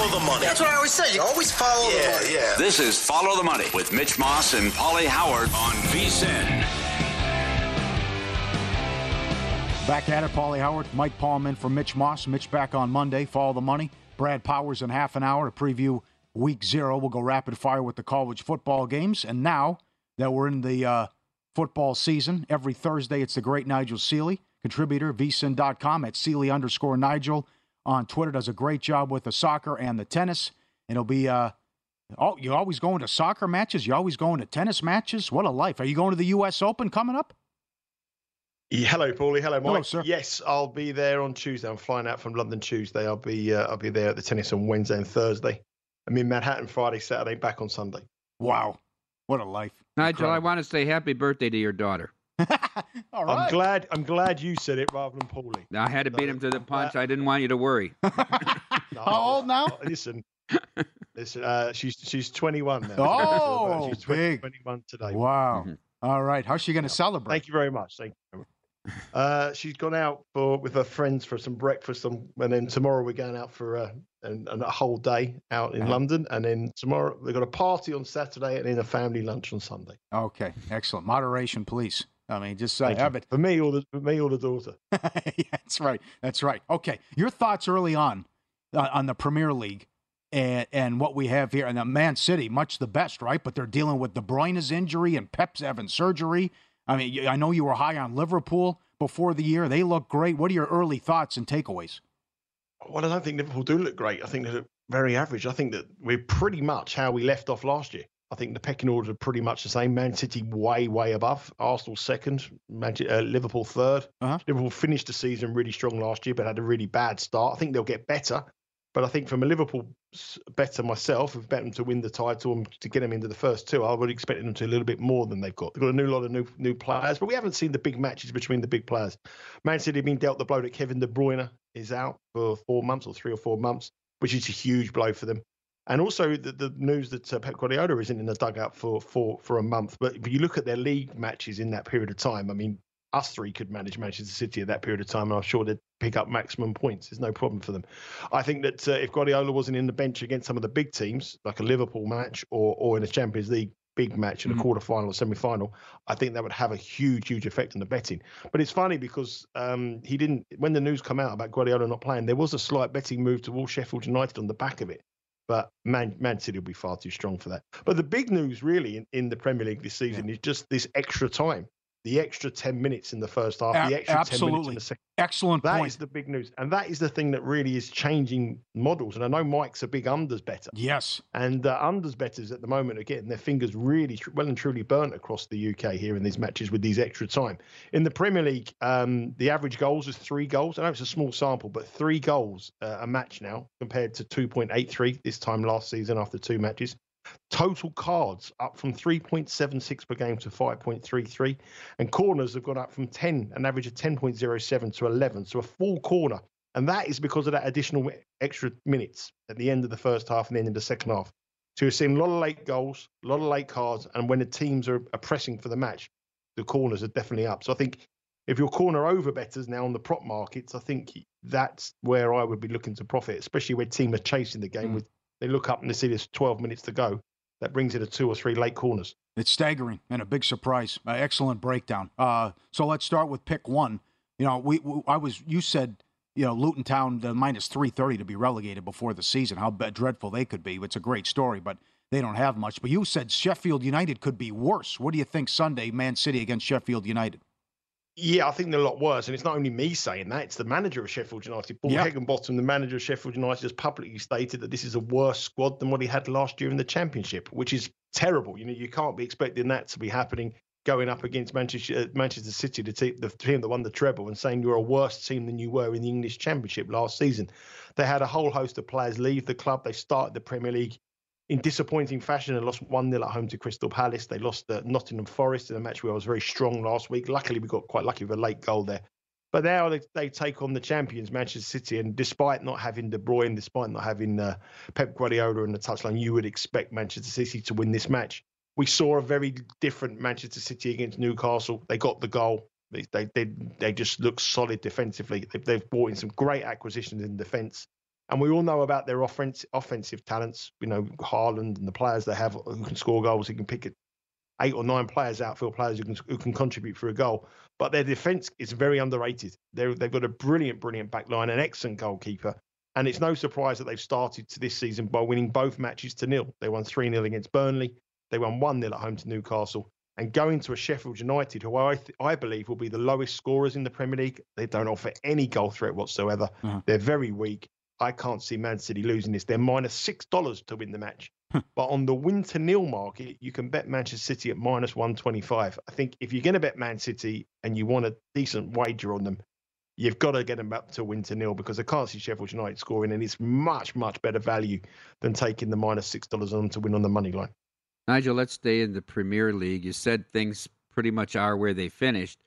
Always follow the, money. That's what I always say. You always follow yeah, the money. Yeah. This is Follow the Money with Mitch Moss and Pauly Howard on VSiN. Back at it, Pauly Howard, Mike Palman for Mitch Moss. Mitch back on Monday. Follow the money. Brad Powers in half an hour to preview week zero. We'll go rapid fire with the college football games. And now that we're in the uh, football season, every Thursday it's the great Nigel Seeley, contributor, vsin.com at Seeley underscore Nigel on Twitter. Does a great job with the soccer and the tennis. And it'll be, uh, oh, you're always going to soccer matches? You're always going to tennis matches? What a life. Are you going to the U.S. Open coming up? Yeah, hello, Pauly. Hello, Mike. Hello, sir. Yes, I'll be there on Tuesday. I'm flying out from London Tuesday. I'll be uh, I'll be there at the tennis on Wednesday and Thursday. I'm in Manhattan Friday, Saturday, back on Sunday. Wow, what a life! Nigel, I want to say happy birthday to your daughter. All right. I'm glad I'm glad you said it rather than Pauly. I had to beat him to the punch. I didn't want you to worry. No, How old now? Listen, listen. Uh, she's she's 21 now. Oh, she's 20, big. 21 today. Wow. Mhm. All right. How's she going to celebrate? Thank you very much. Thank you. Uh, she's gone out for with her friends for some breakfast, and, and then tomorrow we're going out for uh, an, an, a whole day out in Uh-huh. London, and then tomorrow they've got a party on Saturday, and then a family lunch on Sunday. Okay. Excellent. Moderation, please. I mean, just you. have it. for me or the for me or the daughter. yeah, that's right. That's right. Okay. Your thoughts early on uh, on the Premier League and and what we have here, and the Man City, much the best, right? But they're dealing with De Bruyne's injury and Pep's having surgery. I mean, I know you were high on Liverpool before the year. They look great. What are your early thoughts and takeaways? Well, I don't think Liverpool do look great. I think they're very average. I think that we're pretty much how we left off last year. I think the pecking order are pretty much the same. Man City way, way above. Arsenal second. Man- uh, Liverpool 3rd Uh-huh. Liverpool finished the season really strong last year, but had a really bad start. I think they'll get better. But I think from a Liverpool better myself, I've bet them to win the title and to get them into the first two. I would expect them to a little bit more than they've got. They've got a new lot of new new players, but we haven't seen the big matches between the big players. Man City have been dealt the blow that Kevin De Bruyne is out for four months or three or four months, which is a huge blow for them. And also the, the news that uh, Pep Guardiola isn't in the dugout for, for for a month. But if you look at their league matches in that period of time, I mean, us three could manage Manchester City at that period of time, and I'm sure they'd pick up maximum points. There's no problem for them. I think that uh, if Guardiola wasn't in the bench against some of the big teams, like a Liverpool match or or in a Champions League big match in a Mhm. quarter final or semi final, I think that would have a huge, huge effect on the betting. But it's funny because um, he didn't, when the news come out about Guardiola not playing, there was a slight betting move towards Sheffield United on the back of it. But Man, Man City will be far too strong for that. But the big news, really, in, in the Premier League this season is just this extra time. The extra 10 minutes in the first half, A- the extra 10 minutes in the second. Excellent That point. is the big news. And that is the thing that really is changing models. And I know Mike's a big unders better. Yes. And uh, unders betters at the moment are getting their fingers really tr- well and truly burnt across the UK here in these matches with these extra time. In the Premier League, um, the average goals is three goals. I know it's a small sample, but three goals uh, a match now compared to 2.83 this time last season after two matches. Total cards up from 3.76 per game to 5.33. And corners have gone up from 10, an average of 10.07 to 11. So a full corner. And that is because of that additional extra minutes at the end of the first half and the end of the second half. So you're seeing a lot of late goals, a lot of late cards. And when the teams are, are pressing for the match, the corners are definitely up. So I think if your corner over betters now on the prop markets, I think that's where I would be looking to profit, especially where team are chasing the game hmm. with they look up and they see there's 12 minutes to go. That brings it to two or three late corners. It's staggering and a big surprise. Uh, excellent breakdown. Uh, so let's start with pick one. You know, we, we I was you said you know Luton Town the minus three thirty to be relegated before the season. How dreadful they could be. It's a great story, but they don't have much. But you said Sheffield United could be worse. What do you think Sunday, Man City against Sheffield United? Yeah, I think they're a lot worse. And it's not only me saying that, it's the manager of Sheffield United. Paul Yeah. Heckingbottom, the manager of Sheffield United, has publicly stated that this is a worse squad than what he had last year in the Championship, which is terrible. You know, you can't be expecting that to be happening going up against Manchester, uh, Manchester City, the team, the team that won the treble, and saying you're a worse team than you were in the English Championship last season. They had a whole host of players leave the club. They started the Premier League in disappointing fashion and lost 1 0 at home to Crystal Palace. They lost uh, Nottingham Forest in a match where I was very strong last week. Luckily, we got quite lucky with a late goal there. But now they, they take on the champions, Manchester City, and despite not having De Bruyne, despite not having uh, Pep Guardiola in the touchline, you would expect Manchester City to win this match. We saw a very different Manchester City against Newcastle. They got the goal. They they they, they just look solid defensively. They've, they've brought in some great acquisitions in defence. And we all know about their offense, offensive talents. You know, Haaland and the players they have who can score goals. Who can pick eight or nine players, outfield players who can who can contribute for a goal. But their defense is very underrated. They're, they've got a brilliant, brilliant back line, an excellent goalkeeper. And it's no surprise that they've started to this season by winning both matches to nil. They won 3 0 against Burnley. They won 1 0 at home to Newcastle. And going to a Sheffield United, who I, th- I believe will be the lowest scorers in the Premier League. They don't offer any goal threat whatsoever. Uh-huh. They're very weak. I can't see Man City losing this. They're minus six dollars to win the match. but on the win to nil market, you can bet Manchester City at minus one twenty five. I think if you're going to bet Man City and you want a decent wager on them, you've got to get them up to win to nil because I can't see Sheffield United scoring, and it's much much better value than taking the minus six dollars on to win on the money line. Nigel, let's stay in the Premier League. You said things pretty much are where they finished,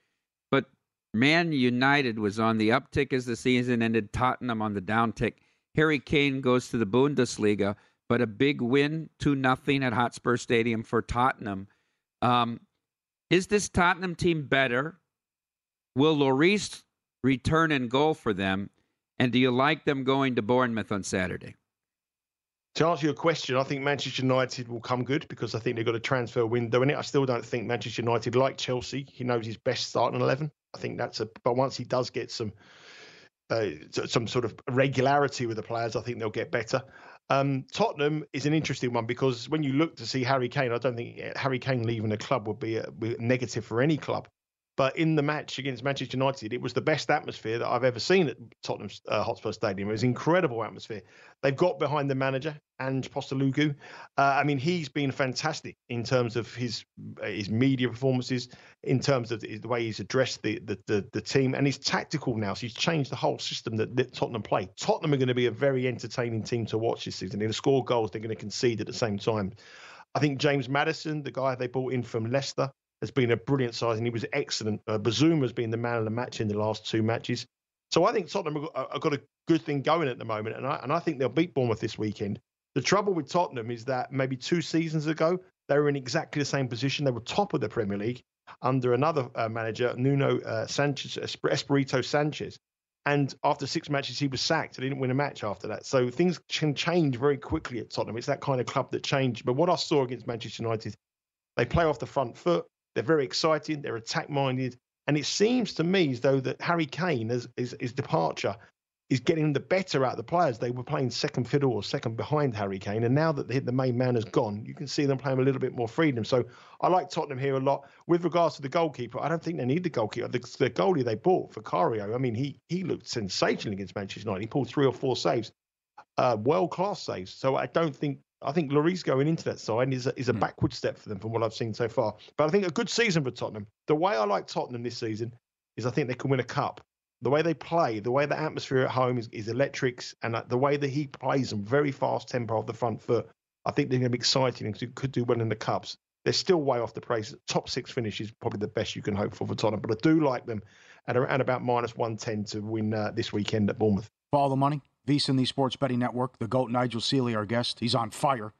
but Man United was on the uptick as the season ended. Tottenham on the downtick. Harry Kane goes to the Bundesliga, but a big win, two nothing at Hotspur Stadium for Tottenham. Um, is this Tottenham team better? Will Lloris return and goal for them? And do you like them going to Bournemouth on Saturday? To answer your question, I think Manchester United will come good because I think they've got a transfer window in it. I still don't think Manchester United, like Chelsea, he knows his best starting eleven. I think that's a. But once he does get some, uh, some sort of regularity with the players, I think they'll get better. Um, Tottenham is an interesting one because when you look to see Harry Kane, I don't think Harry Kane leaving the club would be a, be a negative for any club. But in the match against Manchester United, it was the best atmosphere that I've ever seen at Tottenham uh, Hotspur Stadium. It was incredible atmosphere. They've got behind the manager and Postecoglou. Uh, I mean, he's been fantastic in terms of his his media performances, in terms of the, the way he's addressed the, the, the the team, and he's tactical now. So he's changed the whole system that, that Tottenham play. Tottenham are going to be a very entertaining team to watch this season. They're going to score goals. They're going to concede at the same time. I think James Maddison, the guy they brought in from Leicester, has been a brilliant size and he was excellent. Uh, has been the man of the match in the last two matches. So I think Tottenham have got, have got a good thing going at the moment, and I, and I think they'll beat Bournemouth this weekend. The trouble with Tottenham is that maybe two seasons ago, they were in exactly the same position. They were top of the Premier League under another uh, manager, Nuno uh, Sanchez, Espirito Sanchez. And after six matches, he was sacked. They didn't win a match after that. So things can change very quickly at Tottenham. It's that kind of club that changed. But what I saw against Manchester United, they play off the front foot. They're very exciting. They're attack minded. And it seems to me as though that Harry Kane, as his, his departure, is getting the better out of the players. They were playing second fiddle or second behind Harry Kane, and now that the, the main man has gone, you can see them playing a little bit more freedom. So I like Tottenham here a lot. With regards to the goalkeeper, I don't think they need the goalkeeper. The, the goalie they bought Vicario, I mean, he he looked sensational against Manchester United. He pulled three or four saves, uh, world class saves. So I don't think. I think Lloris going into that side is a, is a mm. backward step for them from what I've seen so far. But I think a good season for Tottenham. The way I like Tottenham this season is I think they can win a cup the way they play, the way the atmosphere at home is, is electrics, and the way that he plays them very fast tempo of the front foot, I think they're going to be exciting and could do well in the cups. They're still way off the pace. Top six finish is probably the best you can hope for for Tottenham, but I do like them at around about minus 110 to win uh, this weekend at Bournemouth. Follow the money. VSiN, the Sports Betting Network. The GOAT, Nigel Seeley, our guest. He's on fire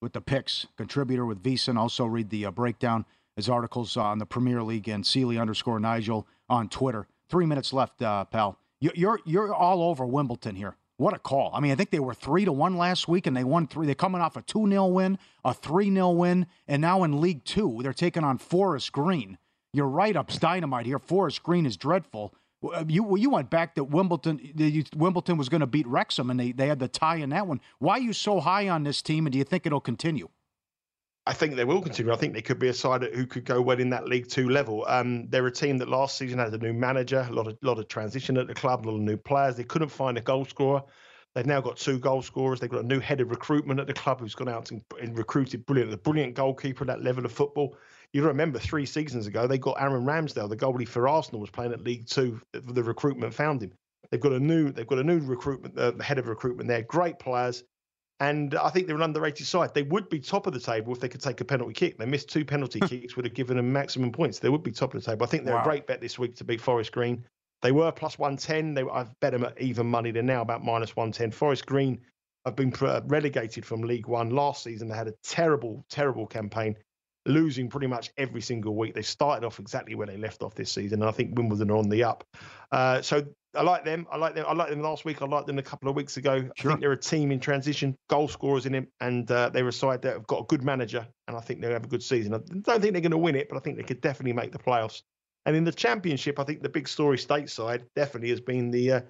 with the picks. Contributor with VSiN. Also read the uh, breakdown, his articles on the Premier League and Seeley underscore Nigel on Twitter. Three minutes left, uh, pal. You're you're all over Wimbledon here. What a call! I mean, I think they were three to one last week, and they won three. They're coming off a two 0 win, a three 0 win, and now in League Two, they're taking on Forest Green. Your write up's dynamite here. Forest Green is dreadful. Uh, you you went back that Wimbledon Wimbledon was going to beat Wrexham, and they, they had the tie in that one. Why are you so high on this team, and do you think it'll continue? I think they will continue. I think they could be a side who could go well in that League Two level. Um, they're a team that last season had a new manager, a lot of lot of transition at the club, a lot of new players. They couldn't find a goal scorer. They've now got two goal scorers. They've got a new head of recruitment at the club who's gone out and, and recruited brilliant, a brilliant goalkeeper at that level of football. You remember three seasons ago they got Aaron Ramsdale, the goalie for Arsenal, was playing at League Two. The recruitment found him. They've got a new they've got a new recruitment, uh, the head of recruitment there. Great players. And I think they're an underrated side. They would be top of the table if they could take a penalty kick. They missed two penalty kicks, would have given them maximum points. They would be top of the table. I think they're wow. a great bet this week to beat Forest Green. They were plus 110. They, I've bet them at even money. They're now about minus 110. Forest Green have been relegated from League One last season. They had a terrible, terrible campaign, losing pretty much every single week. They started off exactly where they left off this season, and I think Wimbledon are on the up. Uh, so I like them. I like them. I like them last week. I liked them a couple of weeks ago. Sure. I think they're a team in transition, goal scorers in it, and uh, they're a side that have got a good manager, and I think they'll have a good season. I don't think they're going to win it, but I think they could definitely make the playoffs. And in the championship, I think the big story stateside definitely has been the uh,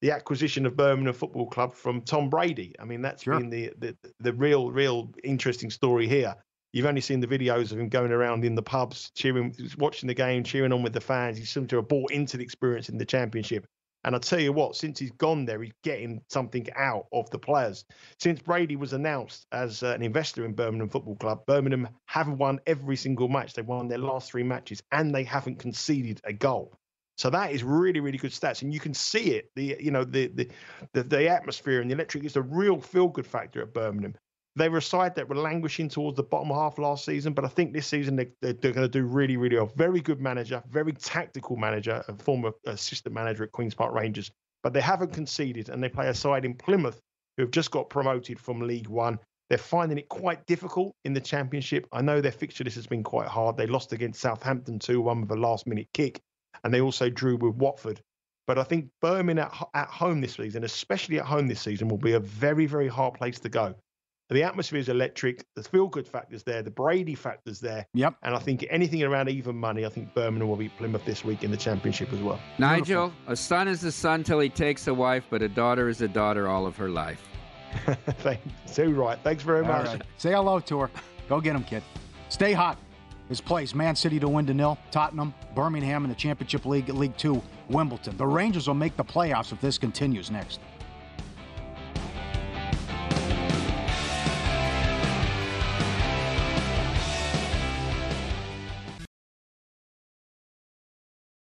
the acquisition of Birmingham Football Club from Tom Brady. I mean, that's sure. been the, the the real, real interesting story here. You've only seen the videos of him going around in the pubs, cheering, watching the game, cheering on with the fans. He seems to have bought into the experience in the championship. And I tell you what, since he's gone there, he's getting something out of the players. Since Brady was announced as uh, an investor in Birmingham Football Club, Birmingham haven't won every single match. They've won their last three matches, and they haven't conceded a goal. So that is really, really good stats, and you can see it. The you know the the the, the atmosphere and the electric is a real feel good factor at Birmingham. They were a side that were languishing towards the bottom half last season, but I think this season they, they're, they're going to do really, really well. Very good manager, very tactical manager, a former assistant manager at Queen's Park Rangers. But they haven't conceded, and they play a side in Plymouth who have just got promoted from League One. They're finding it quite difficult in the Championship. I know their fixture list has been quite hard. They lost against Southampton 2 1 with a last minute kick, and they also drew with Watford. But I think Birmingham at, at home this season, especially at home this season, will be a very, very hard place to go. The atmosphere is electric. The feel good factor's there. The Brady factor's there. Yep. And I think anything around even money, I think Birmingham will beat Plymouth this week in the championship as well. Nigel, a son is a son till he takes a wife, but a daughter is a daughter all of her life. so right. Thanks very much. Right. Say hello to her. Go get him, kid. Stay hot. His place, Man City to win to nil, Tottenham, Birmingham in the Championship League, League Two, Wimbledon. The Rangers will make the playoffs if this continues next.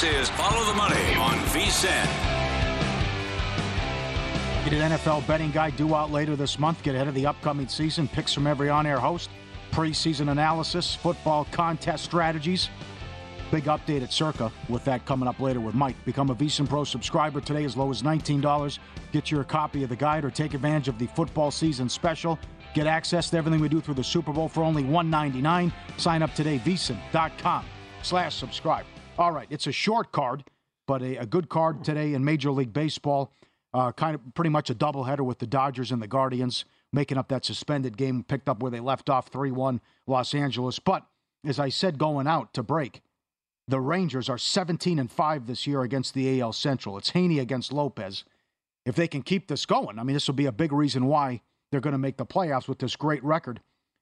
This is Follow the Money on VSiN. Get an NFL betting guide due out later this month. Get ahead of the upcoming season. Picks from every on air host, preseason analysis, football contest strategies. Big update at Circa with that coming up later with Mike. Become a VSiN Pro subscriber today as low as $19. Get your copy of the guide or take advantage of the football season special. Get access to everything we do through the Super Bowl for only 199. Sign up today, vsin.com slash subscribe. All right, it's a short card, but a, a good card today in Major League Baseball. Uh, kind of pretty much a doubleheader with the Dodgers and the Guardians making up that suspended game, picked up where they left off 3 1 Los Angeles. But as I said going out to break, the Rangers are 17 and 5 this year against the AL Central. It's Heaney against Lopez. If they can keep this going, I mean, this will be a big reason why they're going to make the playoffs with this great record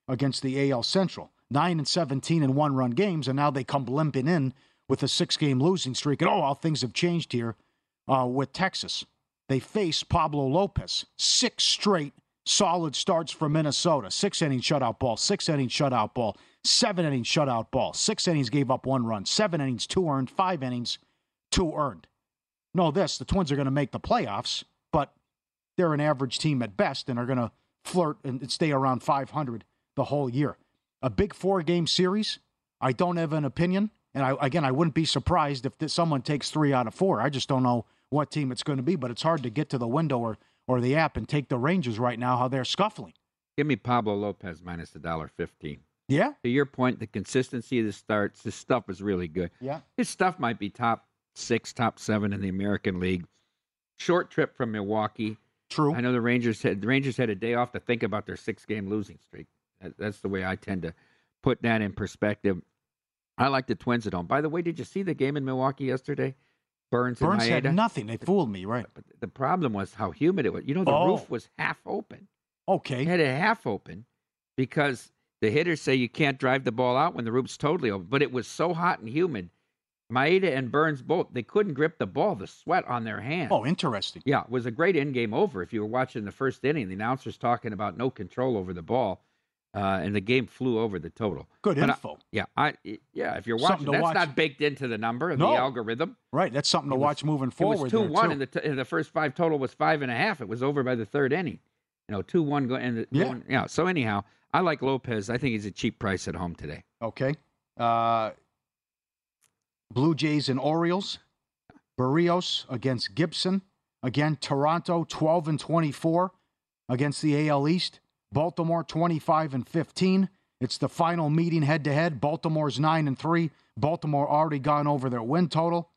against the AL Central. 9 and 17 in one run games, and now they come limping in with a six game losing streak. And oh, all things have changed here uh, with Texas. They face Pablo Lopez. Six straight solid starts for Minnesota. Six inning shutout ball, six inning shutout ball, seven inning shutout ball. Six innings gave up one run, seven innings, two earned, five innings, two earned. Know this the Twins are going to make the playoffs, but they're an average team at best and are going to flirt and stay around 500 the whole year. A big four game series. I don't have an opinion. And I, again, I wouldn't be surprised if this, someone takes three out of four. I just don't know what team it's going to be, but it's hard to get to the window or, or the app and take the Rangers right now, how they're scuffling. Give me Pablo Lopez minus a dollar fifteen. Yeah. To your point, the consistency of the starts, his stuff is really good. Yeah. His stuff might be top six, top seven in the American League. Short trip from Milwaukee. True. I know the Rangers had the Rangers had a day off to think about their six game losing streak. That's the way I tend to put that in perspective. I like the Twins at home. By the way, did you see the game in Milwaukee yesterday? Burnes, Burnes and had nothing. They fooled me, right? But the problem was how humid it was. You know, the Oh. roof was half open. Okay. They had it half open because the hitters say you can't drive the ball out when the roof's totally open. But it was so hot and humid. Maeda and Burnes both they couldn't grip the ball. The sweat on their hands. Oh, interesting. Yeah, it was a great end game over. If you were watching the first inning, the announcers talking about no control over the ball, uh, and the game flew over the total. Good But I- info. yeah, I yeah. If you're watching, that's watch. not baked into the number of No. the algorithm. Right. That's something to was- watch moving forward. It was two there, one, and the, t- and the first five total was five and a half. It was over by the third inning. You know, two one go and the, Yeah. going- yeah. So anyhow, I like Lopez. I think he's a cheap price at home today. Okay. Uh, Blue Jays and Orioles. Berrios against Gibson. Again, Toronto 12 and 24 against the AL East. Baltimore 25 and 15. It's the final meeting head to head. Baltimore's 9 and 3. Baltimore already gone over their win total.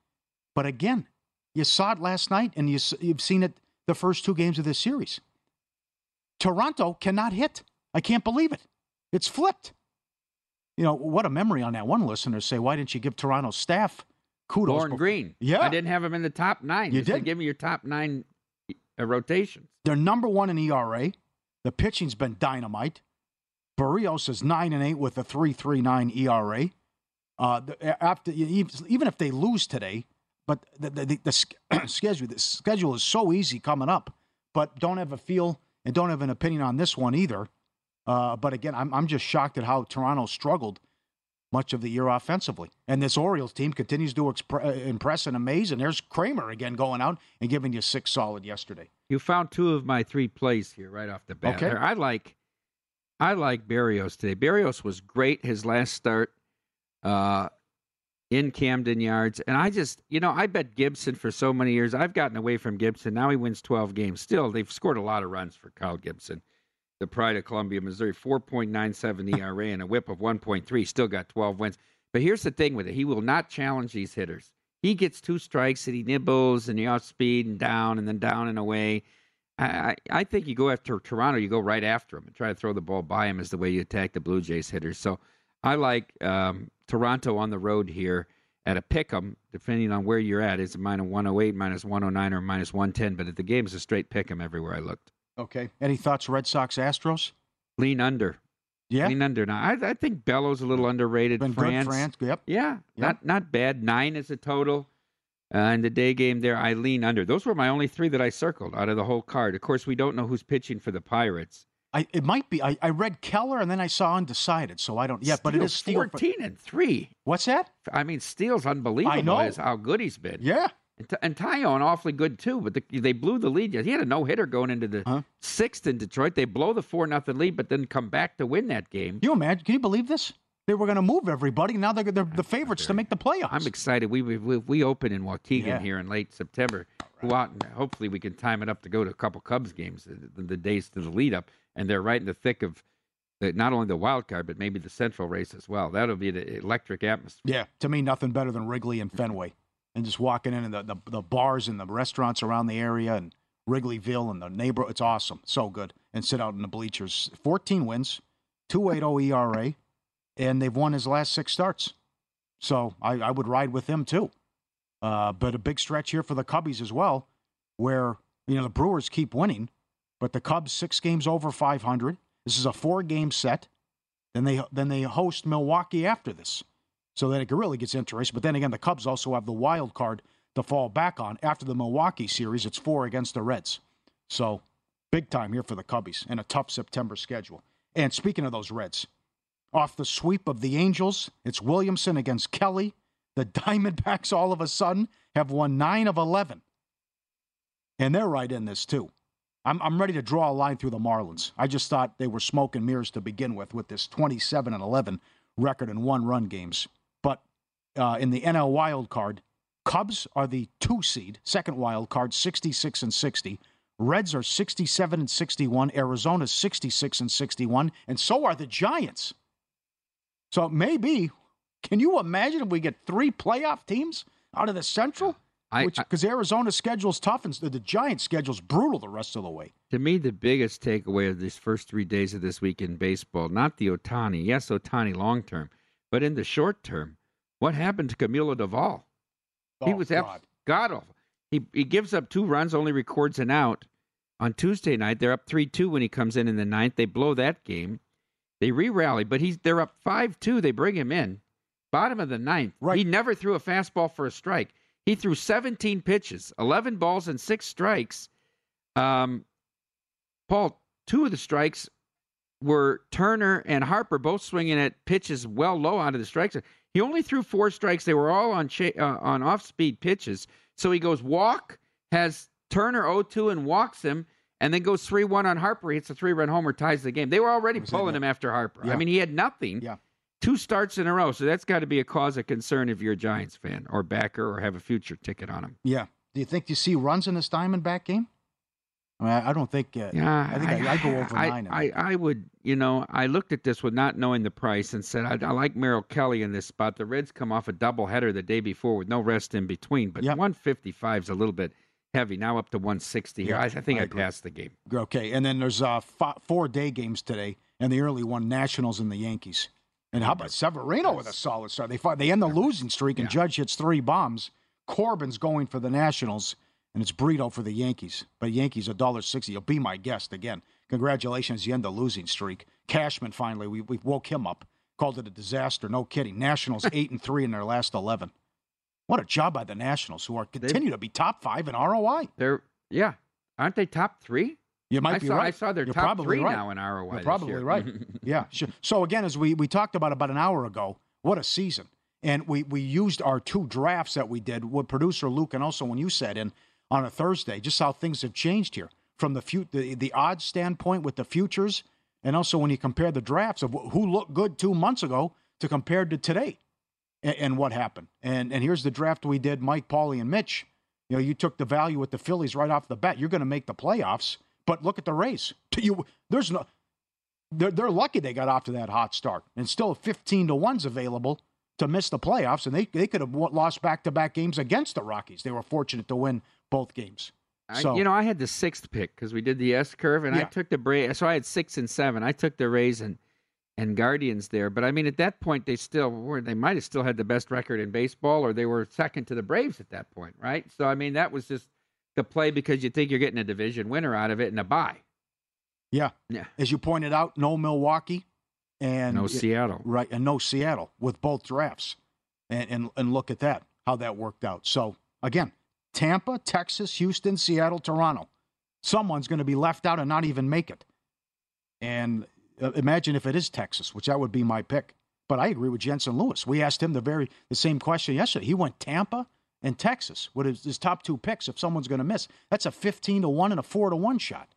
But again, you saw it last night and you, you've seen it the first two games of this series. Toronto cannot hit. I can't believe it. It's flipped. You know, what a memory on that one listener say, why didn't you give Toronto's staff kudos? Lauren before- Green. Yeah. I didn't have him in the top nine. You You did. Give me your top nine uh, rotations. They're number one in ERA. The pitching's been dynamite. Berrios is nine and eight with a three three nine ERA. Uh, after even if they lose today, but the, the, the, the schedule the schedule is so easy coming up. But don't have a feel and don't have an opinion on this one either. Uh, but again, I'm I'm just shocked at how Toronto struggled much of the year offensively, and this Orioles team continues to expre- uh, impress and amaze. And there's Kremer again going out and giving you six solid yesterday. You found two of my three plays here right off the bat. Okay. I like, I like Berrios today. Berrios was great his last start, uh, in Camden Yards, and I just, you know, I bet Gibson for so many years. I've gotten away from Gibson. Now he wins twelve games. Still, they've scored a lot of runs for Kyle Gibson, the pride of Columbia, Missouri. Four point nine seven ERA and a WHIP of one point three. Still got twelve wins. But here's the thing with it: he will not challenge these hitters. He gets two strikes and he nibbles and he off speed and down and then down and away. I, I I think you go after Toronto, you go right after him and try to throw the ball by him is the way you attack the Blue Jays hitters. So I like um, Toronto on the road here at a pick 'em, depending on where you're at. It's a minus 108, minus 109, or minus 110. But if the game is a straight pick 'em everywhere I looked. Okay. Any thoughts, Red Sox Astros? Lean under. Yeah. Lean under. Now, I, I think Bello's a little underrated. Been France. good, France. Yep. Yeah, not not bad. Nine is a total. Uh, in the day game there, I lean under. Those were my only three that I circled out of the whole card. Of course, we don't know who's pitching for the Pirates. I it might be. I, I read Keller and then I saw undecided, so I don't. Yeah, but it is Steele, Steele. 14 and 3. What's that? I mean, Steele's unbelievable I know. as how good he's been. Yeah. And, Taillon awfully good too, but the, they blew the lead. He had a no hitter going into the Huh? sixth in Detroit. They blow the four nothing lead, but then come back to win that game. You imagine? Can you believe this? They were going to move everybody. Now they're, they're the favorites to make the playoffs. I'm excited. We we, we, open in Waukegan Yeah. here in late September. Go out and hopefully we can time it up to go to a couple Cubs games the, the days to the lead up, and they're right in the thick of the, not only the wild card but maybe the central race as well. That'll be the electric atmosphere. Yeah, to me, nothing better than Wrigley and Fenway, and just walking in and the, the the bars and the restaurants around the area and Wrigleyville and the neighbor. It's awesome, so good. And sit out in the bleachers. 14 wins, 2.80 ERA, and they've won his last six starts. So I, I would ride with them too. Uh, but a big stretch here for the Cubbies as well, where you know the Brewers keep winning, but the Cubs six games over 500. This is a four game set. Then they then they host Milwaukee after this. So then it really gets interesting. But then again, the Cubs also have the wild card to fall back on after the Milwaukee series. It's four against the Reds. So big time here for the Cubbies and a tough September schedule. And speaking of those Reds, off the sweep of the Angels, it's Williamson against Kelly. The Diamondbacks all of a sudden have won nine of 11. And they're right in this too. I'm, I'm ready to draw a line through the Marlins. I just thought they were smoke and mirrors to begin with, with this 27 and 11 record in one run games. Uh, in the NL wild card, Cubs are the two seed, second wild card, 66 and 60. Reds are 67 and 61. Arizona's 66 and 61. And so are the Giants. So maybe, can you imagine if we get three playoff teams out of the Central? Because Arizona's schedule's tough and the, the Giants' schedule's brutal the rest of the way. To me, the biggest takeaway of these first three days of this week in baseball, not the Ohtani, yes, Ohtani long term, but in the short term, what happened to Camilo Doval? he Oh, was God. awful. He he gives up two runs, only records an out. On Tuesday night, they're up three two when he comes in in the ninth. They blow that game. They re rally, but he's they're up five two. They bring him in, bottom of the ninth. He never threw a fastball for a strike. He threw 17 pitches, 11 balls, and six strikes. Um, Paul, two of the strikes were Turner and Harper both swinging at pitches well low out of the strike zone. He only threw four strikes. They were all on cha- uh, on off speed pitches. So he goes walk, has Turner 0-2 and walks him, and then goes 3-1 on Harper. He hits a three run homer, ties the game. They were already pulling him after Harper. Yeah. I mean, he had nothing. Yeah. Two starts in a row. So that's got to be a cause of concern if you're a Giants fan or backer or have a future ticket on him. Yeah. Do you think you see runs in this Diamondback game? I mean, I, I don't think. Uh, Yeah, I think I, I, go over I, nine. I. I would, you know, I looked at this with not knowing the price and said I, I like Merrill Kelly in this spot. The Reds come off a doubleheader the day before with no rest in between, but 155 is a little bit heavy. Now up to 160 here. Yeah, I, I think I I, passed the game. Okay, and then there's uh, f- four day games today, and the early one Nationals and the Yankees. And how about Severino with a solid start? They fi- they end the losing streak, and Judge hits three bombs. Corbin's going for the Nationals, and it's Brito for the Yankees. But Yankees a dollar sixty. You'll be my guest again. Congratulations, you end the losing streak. Cashman finally, we we woke him up. Called it a disaster. No kidding. Nationals eight and three in their last eleven. What a job by the Nationals, who are continue to be top five in ROI. They're yeah, aren't they top three? You might I be saw, right. I saw their You're top three right. now in ROI. You're probably year. right. yeah. Sure. So again, as we we talked about about an hour ago, what a season. And we we used our two drafts that we did with producer Luke and also when you said in on a Thursday, just how things have changed here from the fu- the, the odds standpoint with the futures, and also when you compare the drafts of who looked good two months ago to compared to today, and, and what happened. And and here's the draft we did: Mike, Pauly, and Mitch. You know, you took the value with the Phillies right off the bat. You're going to make the playoffs, but look at the race. You there's no they're, they're lucky they got off to that hot start. And still 15 to 1's available to miss the playoffs. And they, they could have lost back to back games against the Rockies. They were fortunate to win both games. I, you know, I had the sixth pick because we did the S curve, and I took the Braves. So I had six and seven. I took the Rays and and Guardians there. But I mean, at that point, they still were. They might have still had the best record in baseball, or they were second to the Braves at that point, right? So I mean, that was just the play because you think you're getting a division winner out of it and a bye. yeah. Yeah. As you pointed out, no Milwaukee and No Seattle. Right. And no Seattle with both drafts. And, and, and look at that, how that worked out. So, again, Tampa, Texas, Houston, Seattle, Toronto. Someone's going to be left out and not even make it. And uh, imagine if it is Texas, which that would be my pick. But I agree with Jensen Lewis. We asked him the very the same question yesterday. He went Tampa and Texas with his, his top two picks. If someone's going to miss, that's a fifteen to one and a four to one shot.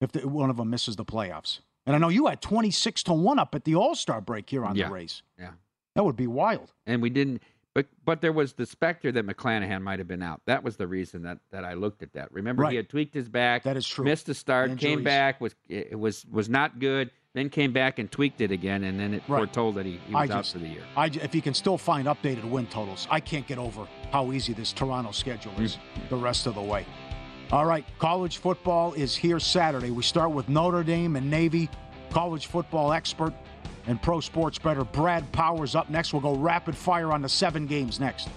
If the, one of them misses the playoffs, and I know you had twenty six to one up at the All Star break here on Yeah. the Rays. Yeah. That would be wild. and we didn't. But but there was the specter that McClanahan might have been out. That was the reason that, that I looked at that. Remember, Right. he had tweaked his back. That is true. Missed a start, Injuries. came back was it was was not good. Then came back and tweaked it again, and then it Right. foretold that he, he I was out just- for the year. I, if he can still find updated win totals, I can't get over how easy this Toronto schedule is mm. the rest of the way. All right, college football is here Saturday. We start with Notre Dame and Navy. College football expert and pro sports better Brad Powers up next. We'll go rapid fire on the seven games next.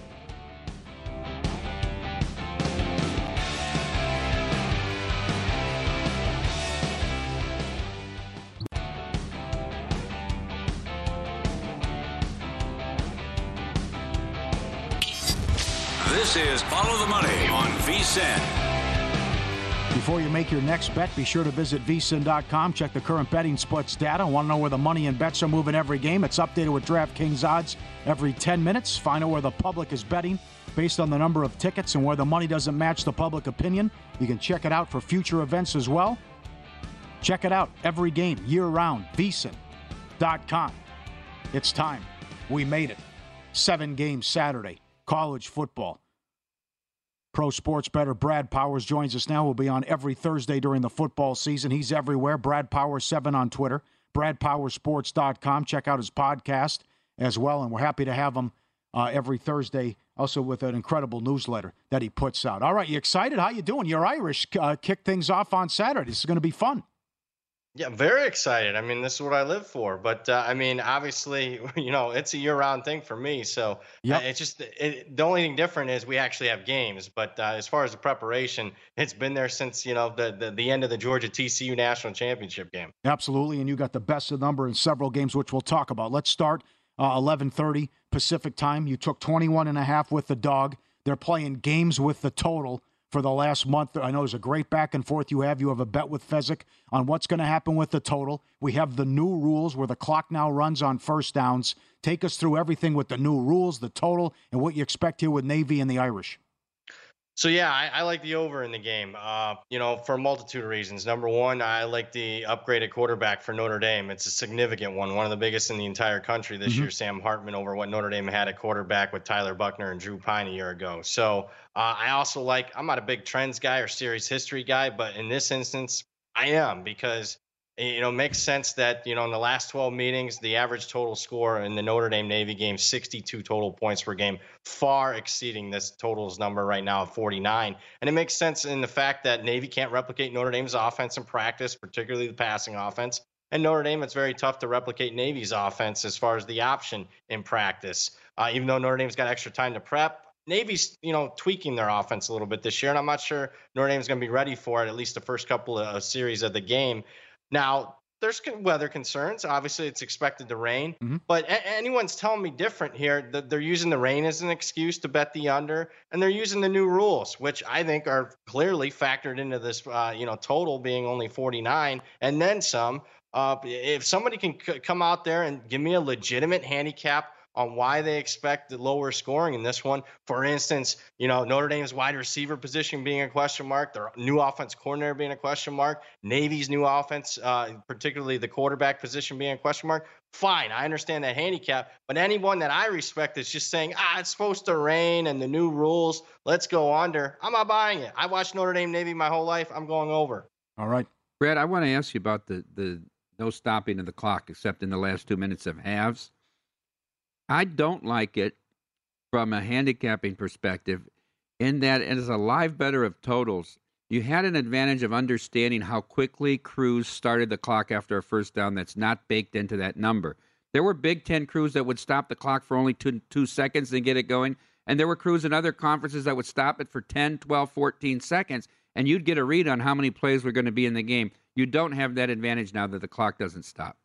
Before you make your next bet, be sure to visit vsin.com. Check the current betting splits data. Want to know where the money and bets are moving every game? It's updated with DraftKings odds every 10 minutes. Find out where the public is betting based on the number of tickets and where the money doesn't match the public opinion. You can check it out for future events as well. Check it out every game, year round. vsin.com. It's time. We made it. Seven games Saturday. College football. Pro Sports Better Brad Powers joins us now. We'll be on every Thursday during the football season. He's everywhere. Brad Powers 7 on Twitter, bradpowersports.com. Check out his podcast as well. And we're happy to have him uh, every Thursday, also with an incredible newsletter that he puts out. All right, you excited? How you doing? You're Irish. Uh, kick things off on Saturday. This is going to be fun. Yeah, very excited. I mean, this is what I live for. But uh, I mean, obviously, you know, it's a year-round thing for me. So Yep. uh, it's just it, the only thing different is we actually have games. But uh, as far as the preparation, it's been there since you know the, the the end of the Georgia TCU national championship game. Absolutely, and you got the best of number in several games, which we'll talk about. Let's start uh, 11:30 Pacific time. You took 21 and a half with the dog. They're playing games with the total for the last month. I know there's a great back and forth you have. You have a bet with Fezzik on what's going to happen with the total. We have the new rules where the clock now runs on first downs. Take us through everything with the new rules, the total, and what you expect here with Navy and the Irish. So yeah, I, I, like the over in the game. Uh, you know, for a multitude of reasons. Number one, I like the upgraded quarterback for Notre Dame. It's a significant one, one of the biggest in the entire country this mm-hmm. year. Sam Hartman over what Notre Dame had at quarterback with Tyler Buchner and Drew Pyne a year ago. So uh, I also like. I'm not a big trends guy or series history guy, but in this instance, I am because you know, makes sense that, you know, in the last 12 meetings, the average total score in the Notre Dame Navy game, 62 total points per game, far exceeding this totals number right now of 49. And it makes sense in the fact that Navy can't replicate Notre Dame's offense in practice, particularly the passing offense. And Notre Dame, it's very tough to replicate Navy's offense as far as the option in practice. Uh, even though Notre Dame's got extra time to prep, Navy's, you know, tweaking their offense a little bit this year, and I'm not sure Notre Dame's going to be ready for it at least the first couple of series of the game. Now, there's weather concerns. Obviously, it's expected to rain, mm-hmm. but a- anyone's telling me different here. That they're using the rain as an excuse to bet the under, and they're using the new rules, which I think are clearly factored into this. Uh, you know, total being only 49, and then some. Uh, if somebody can c- come out there and give me a legitimate handicap on why they expect the lower scoring in this one. For instance, you know, Notre Dame's wide receiver position being a question mark, their new offense coordinator being a question mark, Navy's new offense, uh, particularly the quarterback position being a question mark. Fine, I understand that handicap, but anyone that I respect is just saying, ah, it's supposed to rain and the new rules, let's go under. I'm not buying it. I watched Notre Dame Navy my whole life. I'm going over. All right. Brad, I want to ask you about the, the no stopping of the clock except in the last two minutes of halves. I don't like it from a handicapping perspective in that as a live better of totals, you had an advantage of understanding how quickly crews started the clock after a first down that's not baked into that number. There were Big Ten crews that would stop the clock for only two, two seconds and get it going. And there were crews in other conferences that would stop it for 10, 12, 14 seconds. And you'd get a read on how many plays were going to be in the game. You don't have that advantage now that the clock doesn't stop.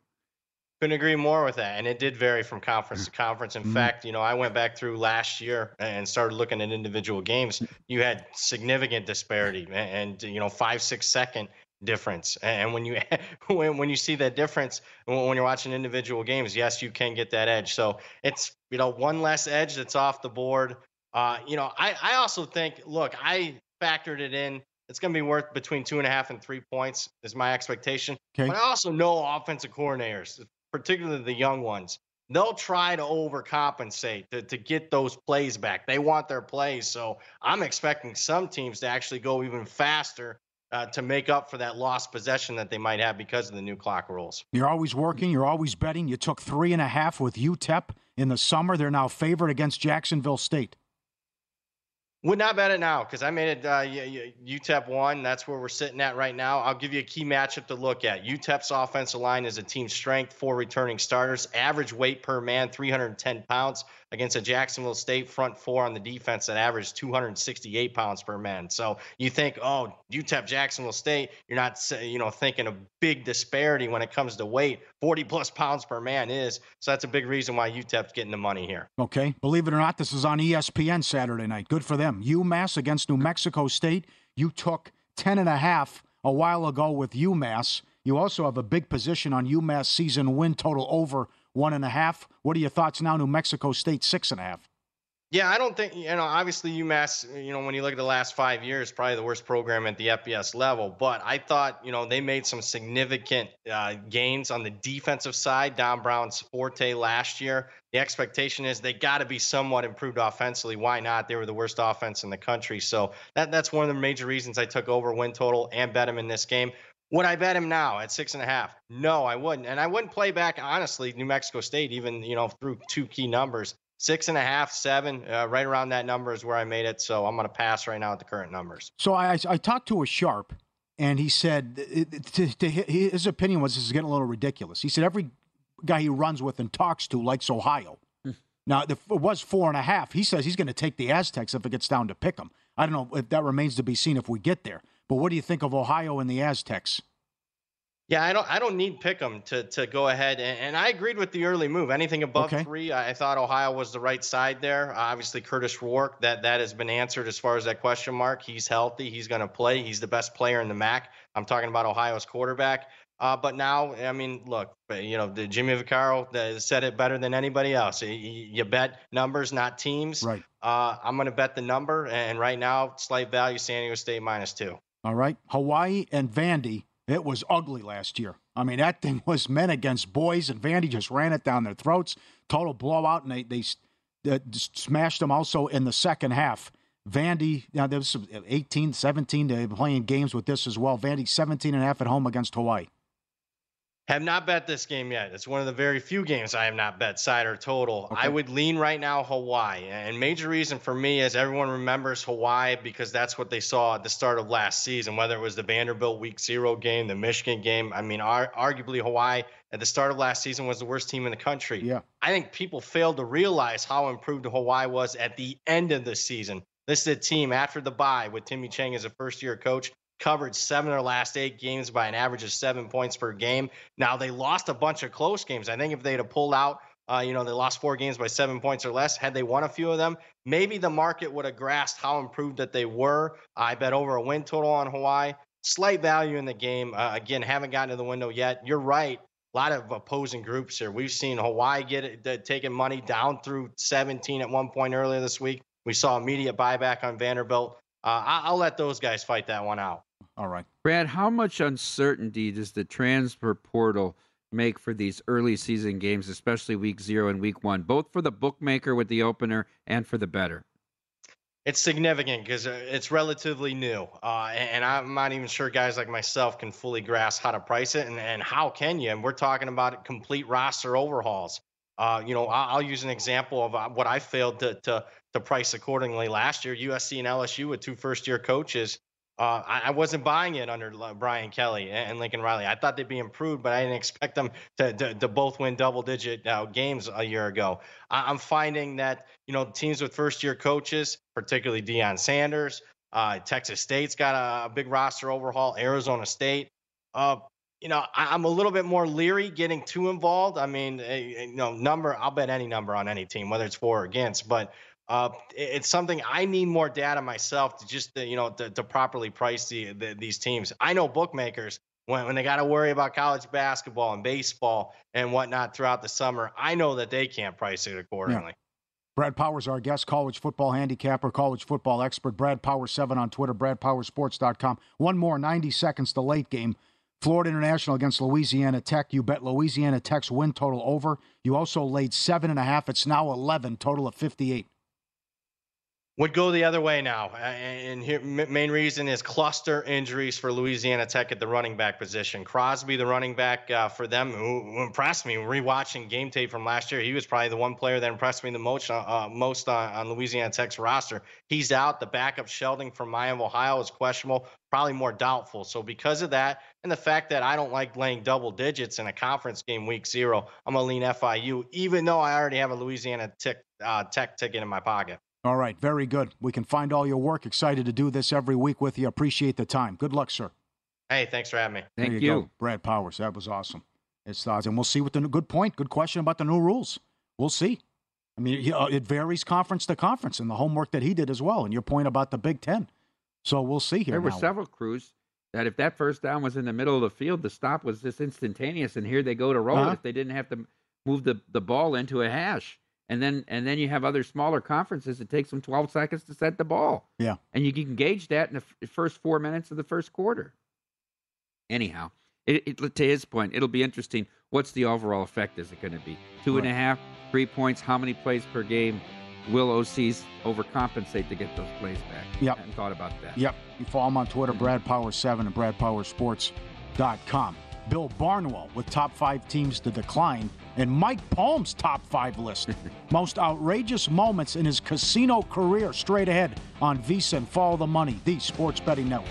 Couldn't agree more with that. And it did vary from conference to conference. In mm-hmm. fact, you know, I went back through last year and started looking at individual games. You had significant disparity and, you know, five, six second difference. And when you when, when you see that difference when you're watching individual games, yes, you can get that edge. So it's you know one less edge that's off the board. Uh, you know, I I also think look, I factored it in. It's going to be worth between two and a half and three points is my expectation. Okay. But I also know offensive coordinators, particularly the young ones, they'll try to overcompensate to, to get those plays back. They want their plays. So I'm expecting some teams to actually go even faster uh, to make up for that lost possession that they might have because of the new clock rules. You're always working. You're always betting. You took three and a half with UTEP in the summer. They're now favored against Jacksonville State. Would not bet it now because I made it uh, UTEP one. That's where we're sitting at right now. I'll give you a key matchup to look at. UTEP's offensive line is a team strength, four returning starters, average weight per man, 310 pounds against a Jacksonville State front four on the defense that averaged 268 pounds per man. So you think, oh, UTEP Jacksonville State, you're not you know thinking a big disparity when it comes to weight. 40 plus pounds per man is. So that's a big reason why UTEP's getting the money here. Okay. Believe it or not, this is on ESPN Saturday night. Good for them. UMass against New Mexico State. You took 10 and a half a while ago with UMass. You also have a big position on UMass season win total over one and a half. What are your thoughts now? New Mexico State six and a half. Yeah, I don't think you know. Obviously, UMass, you know, when you look at the last five years, probably the worst program at the FBS level. But I thought, you know, they made some significant uh, gains on the defensive side. Don Brown's forte last year. The expectation is they got to be somewhat improved offensively. Why not? They were the worst offense in the country. So that that's one of the major reasons I took over win total and bet them in this game. Would I bet him now at six and a half? No, I wouldn't. And I wouldn't play back, honestly, New Mexico State, even, you know, through two key numbers. Six and a half, seven, uh, right around that number is where I made it. So I'm going to pass right now at the current numbers. So I, I talked to a sharp, and he said to, to his opinion was this is getting a little ridiculous. He said every guy he runs with and talks to likes Ohio. Hmm. Now, it was four and a half. He says he's going to take the Aztecs if it gets down to pick them. I don't know if that remains to be seen if we get there. But what do you think of Ohio and the Aztecs? Yeah, I don't. I don't need Pick'em to to go ahead, and, and, I agreed with the early move. Anything above okay. three, I, thought Ohio was the right side there. Obviously, Kurtis Rourke, that that has been answered as far as that question mark. He's healthy. He's going to play. He's the best player in the MAC. I'm talking about Ohio's quarterback. Uh, but now, I mean, look, you know, the Jimmy Vaccaro said it better than anybody else. You, you bet numbers, not teams. Right. Uh, I'm going to bet the number, and right now, slight value, San Diego State minus two. All right. Hawaii and Vandy, it was ugly last year. I mean, that thing was men against boys, and Vandy just ran it down their throats. Total blowout, and they, they, they smashed them also in the second half. Vandy, now there was 18, 17, they've playing games with this as well. Vandy 17 and a half at home against Hawaii. Have not bet this game yet. It's one of the very few games I have not bet side or total. Okay. I would lean right now Hawaii. And major reason for me is everyone remembers Hawaii because that's what they saw at the start of last season, whether it was the Vanderbilt week zero game, the Michigan game. I mean, ar- arguably Hawaii at the start of last season was the worst team in the country. Yeah. I think people failed to realize how improved Hawaii was at the end of the season. This is a team after the bye with Timmy Chang as a first year coach covered seven of their last eight games by an average of seven points per game. Now they lost a bunch of close games. I think if they'd have pulled out, uh, you know, they lost four games by seven points or less. Had they won a few of them, maybe the market would have grasped how improved that they were. I bet over a win total on Hawaii. Slight value in the game. Uh, again, haven't gotten to the window yet. You're right. A lot of opposing groups here. We've seen Hawaii get it, taking money down through 17 at one point earlier this week. We saw immediate buyback on Vanderbilt. Uh, I'll let those guys fight that one out. All right. Brad, how much uncertainty does the transfer portal make for these early season games, especially week zero and week one, both for the bookmaker with the opener and for the better? It's significant because uh, it's relatively new, uh, and I'm not even sure guys like myself can fully grasp how to price it, and, and how can you? And we're talking about complete roster overhauls. Uh, you know, I'll, I'll, use an example of uh, what I failed to, to to price accordingly last year. USC and LSU with two first year coaches uh, I, I, wasn't buying it under Brian Kelly and Lincoln Riley. I thought they'd be improved, but I didn't expect them to, to, to both win double digit uh, games a year ago. I, am finding that, you know, teams with first year coaches, particularly Deion Sanders, uh, Texas State's got a, a, big roster overhaul, Arizona State. Uh, you know, I, am a little bit more leery getting too involved. I mean, eh, eh, you know, number, I'll bet any number on any team, whether it's for or against, but uh, it's something I need more data myself to just you know to, to properly price the, the, these teams. I know bookmakers when, when they got to worry about college basketball and baseball and whatnot throughout the summer. I know that they can't price it accordingly. Yeah. Brad Powers, our guest, college football handicapper, college football expert. Brad Powers seven on Twitter. BradPowersports.com. One more, ninety seconds. The late game. Florida International against Louisiana Tech. You bet Louisiana Tech's win total over. You also laid seven and a half. It's now eleven. Total of fifty-eight would go the other way now. And here, main reason is cluster injuries for Louisiana Tech at the running back position. Crosby, the running back uh, for them, who, impressed me rewatching game tape from last year. He was probably the one player that impressed me the most, uh, uh most on, on, Louisiana Tech's roster. He's out. The backup Shelton from Miami, Ohio is questionable, probably more doubtful. So because of that, and the fact that I don't like laying double digits in a conference game week zero, I'm gonna lean FIU, even though I already have a Louisiana Tech, uh, Tech ticket in my pocket. All right, very good. We can find all your work. Excited to do this every week with you. Appreciate the time. Good luck, sir. Hey, thanks for having me. Thank you, you. Go. Brad Powers. That was awesome. It's thoughts, and we'll see what the good point, good question about the new rules. We'll see. I mean, it varies conference to conference, and the homework that he did as well. And your point about the Big Ten. So we'll see here. There were now. several crews that if that first down was in the middle of the field, the stop was just instantaneous, and here they go to roll uh-huh. it if they didn't have to move the, the ball into a hash and then and then you have other smaller conferences. It takes them 12 seconds to set the ball. Yeah, and you can gauge that in the f- first four minutes of the first quarter. Anyhow, it, it, to his point, it'll be interesting. What's the overall effect? Is it going to be two and a half, three points? How many plays per game? Will OCs overcompensate to get those plays back? Yep. I hadn't thought about that. Yep. You follow him on Twitter, Brad Power 7 and BradPowerSports.com. Bill Barnwell with top five teams to decline and Mike Palm's top five list. Most outrageous moments in his casino career straight ahead on VSiN Follow the money, the sports betting network.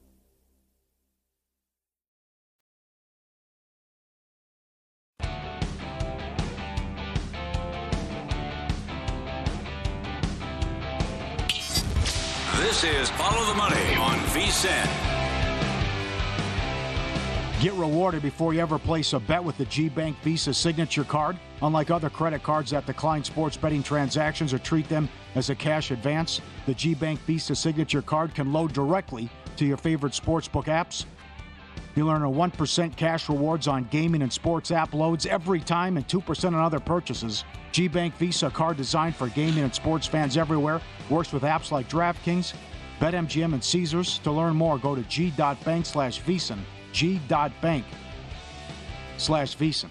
This is Follow the Money on VSIN. Get rewarded before you ever place a bet with the G Bank Visa Signature Card. Unlike other credit cards that decline sports betting transactions or treat them as a cash advance, the G Bank Visa Signature Card can load directly to your favorite sportsbook apps. You'll earn a 1% cash rewards on gaming and sports app loads every time and 2% on other purchases. G Bank Visa card designed for gaming and sports fans everywhere. Works with apps like DraftKings, BetMGM, and Caesars. To learn more, go to g.bank slash VSIN. G.bank slash VSIN.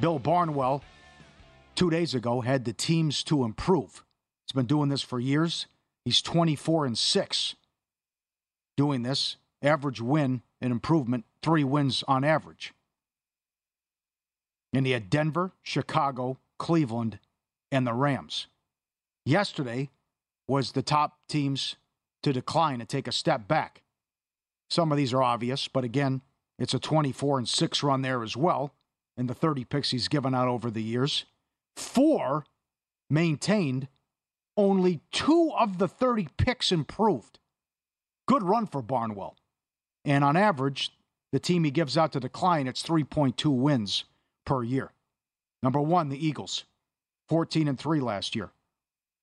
Bill Barnwell, two days ago, had the teams to improve. He's been doing this for years. He's 24 and 6 doing this. Average win and improvement, three wins on average. And he had Denver, Chicago, Cleveland, and the Rams. Yesterday was the top teams to decline and take a step back. Some of these are obvious, but again, it's a 24 and 6 run there as well in the 30 picks he's given out over the years. Four maintained, only two of the 30 picks improved. Good run for Barnwell. And on average, the team he gives out to decline, it's 3.2 wins per year. Number one, the Eagles, 14 and 3 last year.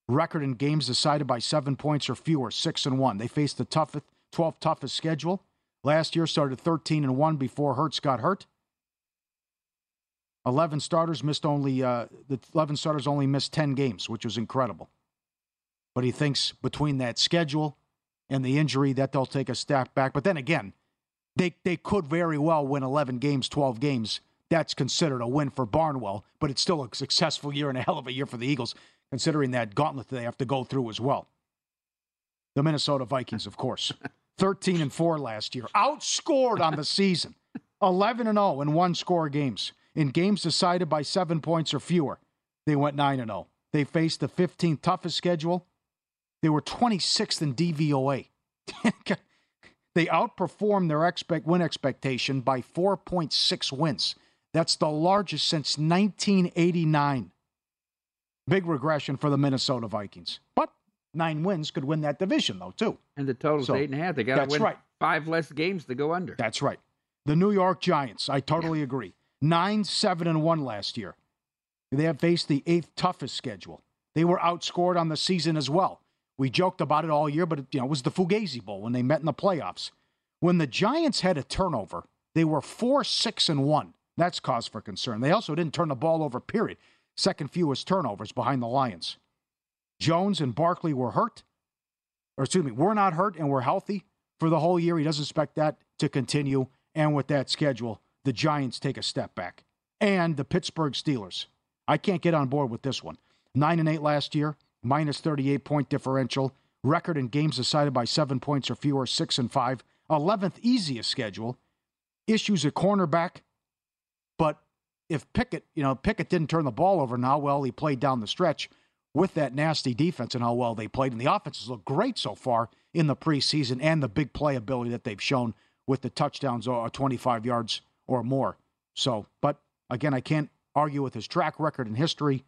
Record in games decided by seven points or fewer, 6 and 1. They faced the toughest, 12th toughest schedule. Last year started 13 and 1 before Hurts got hurt. 11 starters missed only, uh, the 11 starters only missed 10 games, which was incredible. But he thinks between that schedule and the injury that they'll take a step back. But then again, they, they could very well win 11 games, 12 games. That's considered a win for Barnwell, but it's still a successful year and a hell of a year for the Eagles, considering that gauntlet they have to go through as well. The Minnesota Vikings, of course. 13 and 4 last year. Outscored on the season. 11 and 0 in one score games. In games decided by 7 points or fewer, they went 9 and 0. They faced the 15th toughest schedule. They were 26th in DVOA. They outperformed their expect win expectation by 4.6 wins. That's the largest since 1989. Big regression for the Minnesota Vikings. But nine wins could win that division, though, too. And the total's So, eight and a half. They got to win right. five less games to go under. That's right. The New York Giants, I totally agree. Nine, seven, and one last year. They have faced the eighth toughest schedule. They were outscored on the season as well. We joked about it all year, but it, you know, it was the Fugazi Bowl when they met in the playoffs. When the Giants had a turnover, they were four, six, and one. That's cause for concern. They also didn't turn the ball over, period. Second fewest turnovers behind the Lions. Jones and Barkley were hurt, or excuse me, were not hurt and were healthy for the whole year. He doesn't expect that to continue. And with that schedule, the Giants take a step back. And the Pittsburgh Steelers. I can't get on board with this one. Nine and eight last year, minus 38 point differential. Record in games decided by seven points or fewer, six and five. 11th easiest schedule. Issues at cornerback. But if Pickett, you know, Pickett didn't turn the ball over and how well he played down the stretch with that nasty defense and how well they played. And the offenses look great so far in the preseason and the big playability that they've shown with the touchdowns or 25 yards or more. So, but again, I can't argue with his track record and history.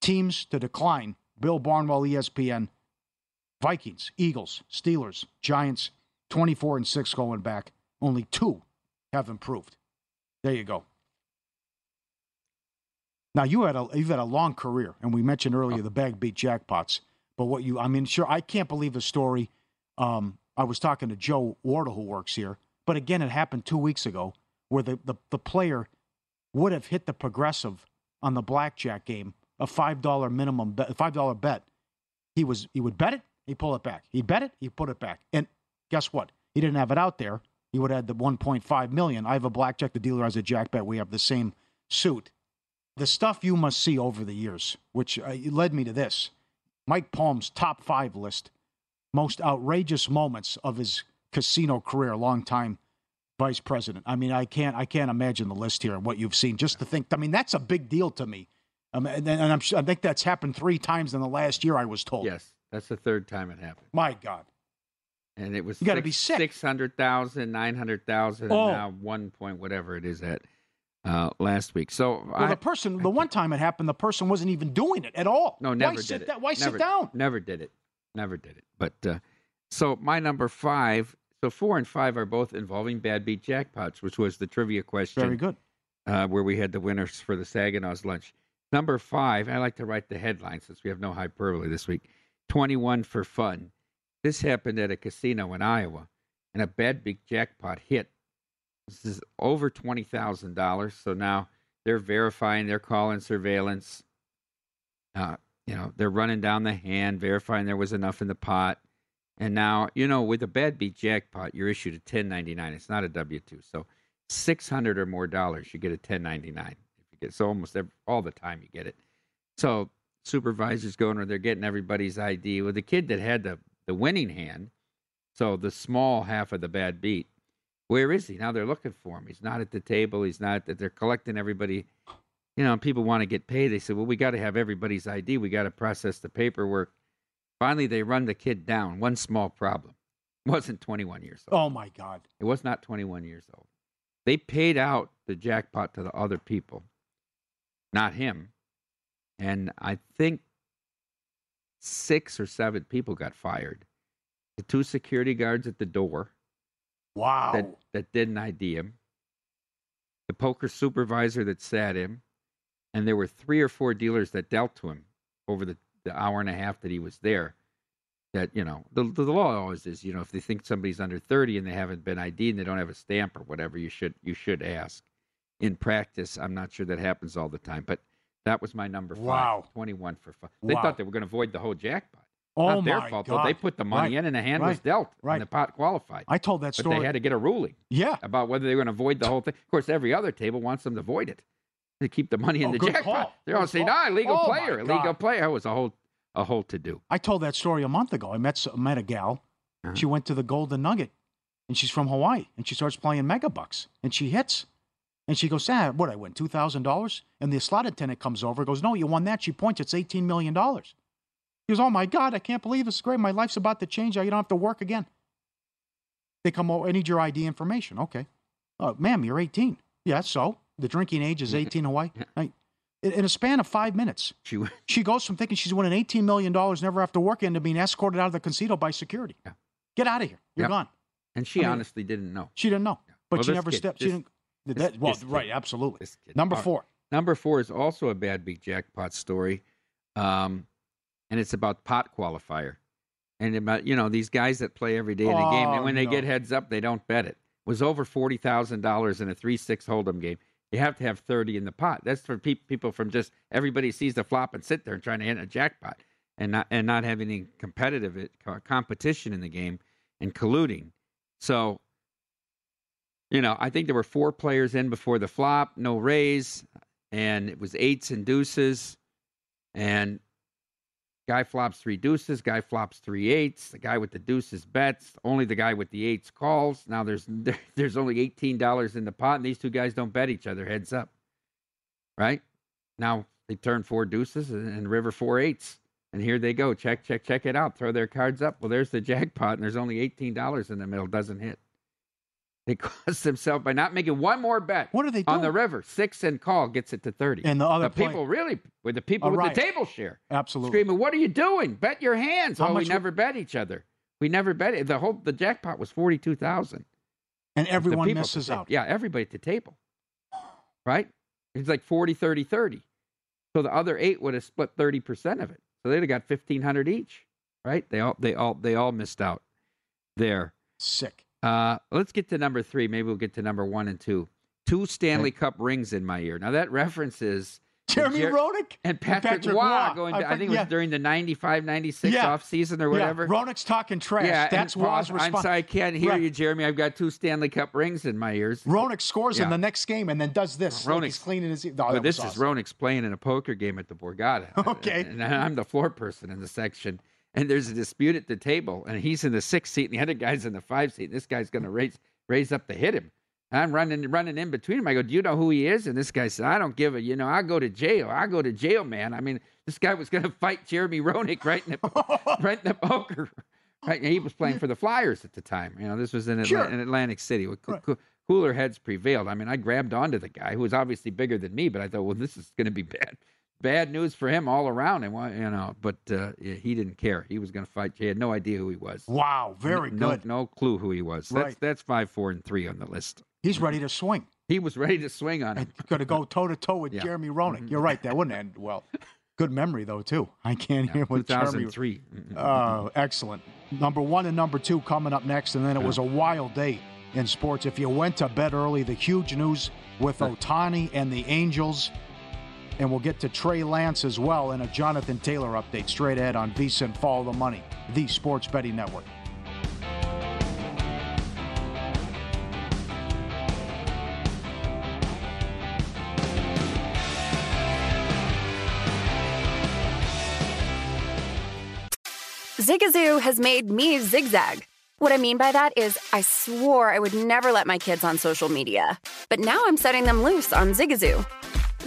Teams to decline Bill Barnwell, ESPN, Vikings, Eagles, Steelers, Giants, 24 and 6 going back. Only two have improved. There you go. Now you had a you've had a long career, and we mentioned earlier the bag beat jackpots. But what you, I mean, sure, I can't believe the story. Um, I was talking to Joe Wardle, who works here, but again, it happened two weeks ago, where the, the, the player would have hit the progressive on the blackjack game, a five dollar minimum, bet, five dollar bet. He was he would bet it, he pull it back. He bet it, he put it back. And guess what? He didn't have it out there. He would have had the 1.5 million. I have a blackjack. The dealer has a jack bet. We have the same suit. The stuff you must see over the years, which uh, led me to this. Mike Palm's top five list, most outrageous moments of his casino career, longtime vice president. I mean, I can't, I can't imagine the list here and what you've seen. Just to think, I mean, that's a big deal to me. Um, and, and I'm, I think that's happened three times in the last year. I was told. Yes, that's the third time it happened. My God. And it was You gotta be sick. 600,000, 900,000, Oh. now one point whatever it is at uh, last week. So Well, I, the person, the one time it happened, the person wasn't even doing it at all. no, never why did sit it. why never, sit down? Never did it. Never did it. But uh, so my number five. So four and five are both involving bad beat jackpots, which was the trivia question. Very good. Uh, where we had the winners for the Saginaw's lunch. Number five, I like to write the headline since we have no hyperbole this week. 21 for fun. This happened at a casino in Iowa, and a bad beat jackpot hit. This is over $20,000. So now they're verifying, they're calling surveillance. Uh, you know, they're running down the hand, verifying there was enough in the pot. And now, you know, with a bad beat jackpot, you're issued a 1099. It's not a W 2. So 600 or more dollars, you get a 1099. Get so almost every, all the time you get it. So supervisors going, or they're getting everybody's ID. Well, the kid that had the, the winning hand, so the small half of the bad beat, where is he? Now they're looking for him. He's not at the table. He's not, That they're collecting everybody. You know, people want to get paid. They said, well, we got to have everybody's ID. We got to process the paperwork. Finally, they run the kid down. One small problem. Wasn't 21 years old. Oh my God. It was not 21 years old. They paid out the jackpot to the other people, not him. And I think six or seven people got fired. The two security guards at the door Wow. that, that didn't ID him, the poker supervisor that sat him, and there were three or four dealers that dealt to him over the, the hour and a half that he was there. That, you know, the, the law always is, you know, if they think somebody's under 30 and they haven't been ID'd and they don't have a stamp or whatever, you should you should ask. In practice, I'm not sure that happens all the time, but that was my number five. Wow. 21 for five. They Wow. thought they were going to avoid the whole jackpot. Oh not their fault, though. They put the money Right. in and the hand was dealt Right. and the pot qualified. I told that story. But they had to get a ruling. Yeah. About whether they were going to void the whole thing. Of course, every other table wants them to void it. To keep the money in Oh, the jackpot. call. They're all Good saying, call. "Ah, illegal Oh, player, illegal God. player." It was a whole, a whole to do. I told that story a month ago. I met met a gal. Uh-huh. She went to the Golden Nugget, and she's from Hawaii, and she starts playing Megabucks, and she hits, and she goes, "Ah, what? I win two thousand dollars?" And the slot attendant comes over, goes, "No, you won that." She points, "It's eighteen million dollars." He goes, "Oh my God, I can't believe this is great. My life's about to change. I don't have to work again." They come over, I need your ID information. Okay. Uh, ma'am, you're 18. Yeah, so the drinking age is 18 Hawaii. In, a span of five minutes, she she goes from thinking she's winning 18 million dollars, never have to work, into being escorted out of the casino by security. Get out of here. You're Yep. gone. And she I mean, honestly didn't know. She didn't know, but Well, she never kid- stepped. She didn't. That, well, right, absolutely. Number All right. four. Number four is also a bad big jackpot story, um, and it's about pot qualifier, and about you know these guys that play every day in the game, Oh, and when they no. get heads up, they don't bet it. Was over forty thousand dollars in a three six hold'em game. You have to have thirty in the pot. That's for pe- people from just everybody sees the flop and sit there and trying to hit a jackpot, and not and not having any competitive it- competition in the game and colluding. So you know, I think there were four players in before the flop, no raise, and it was eights and deuces. And guy flops three deuces, guy flops three eights. The guy with the deuces bets. Only the guy with the eights calls. Now there's there, there's only eighteen dollars in the pot, and these two guys don't bet each other. Heads up, right? Now they turn four deuces and, river four eights. And here they go. Check, check, check it out. Throw their cards up. Well, there's the jackpot, and there's only eighteen dollars in the middle. Doesn't hit. They cost themselves by not making one more bet. What are they doing? on the river? Six and call gets it to thirty. And the other play- people really with the people with riot. the table share Absolutely. screaming, "What are you doing? Bet your hands!" How oh, we never bet each other. We never bet it. The whole the jackpot was forty two thousand. And everyone misses out. Yeah, everybody at the table. Right? It's like 40, 30, 30. So the other eight would have split 30% of it. So they'd have got 1500 each. Right? They all they all they all missed out there. Sick. Uh let's get to number 3. Maybe we'll get to number 1 and 2. Two Stanley Cup rings in my ear. Now that references Jeremy Jer- Roenick and Patrick, Patrick Roy Roy. going I I, think it was during the 95 96 Yeah. off season or whatever. Yeah, Roenick's talking trash. Yeah, That's Roy's I'm response. sorry, I can't hear Right. you, Jeremy. I've got two Stanley Cup rings in my ears. Roenick scores in the next game and then does this. like he's Roenick's- cleaning his. Oh, this was is awesome. Roenick's playing in a poker game at the Borgata. Okay. And I'm the floor person in the section. And there's a dispute at the table, and he's in the sixth seat, and the other guy's in the five seat. And this guy's going to raise raise up to hit him. And I'm running running in between him. I go, "Do you know who he is?" And this guy said, "I don't give a. You know, I go to jail. I go to jail, man. I mean, this guy was going to fight Jeremy Roenick right in the right in the poker. Right, and he was playing for the Flyers at the time. You know, this was in, Atla- Sure. in Atlantic City. With coo- coo- cooler heads prevailed. I mean, I grabbed onto the guy who was obviously bigger than me, but I thought, well, this is going to be bad, bad news for him all around. And you know, but uh, he didn't care. He was going to fight. He had no idea who he was. Wow, very no, good. No clue who he was. That's Right. that's five, four, and three on the list. He's ready to swing. He was ready to swing on him. Going to go toe to toe with Yeah. Jeremy Roenick. You're right. That wouldn't end well. Good memory though too. I can't hear what Jeremy. 2003. Oh, excellent. Number one and number two coming up next, and then it was a wild day in sports. If you went to bed early, the huge news with Ohtani and the Angels, and we'll get to Trey Lance as well in a Jonathan Taylor update straight ahead on VSiN Follow the Money, the Sports Betting Network. Zigazoo has made me zigzag. What I mean by that is, I swore I would never let my kids on social media, but now I'm setting them loose on Zigazoo.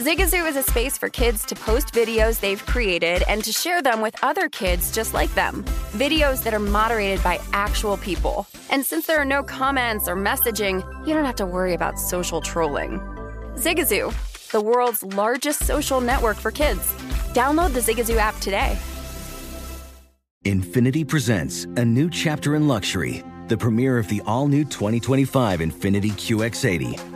Zigazoo is a space for kids to post videos they've created and to share them with other kids just like them. Videos that are moderated by actual people. And since there are no comments or messaging, you don't have to worry about social trolling. Zigazoo, the world's largest social network for kids. Download the Zigazoo app today. Infiniti presents a new chapter in luxury, the premiere of the all new 2025 Infinity QX80,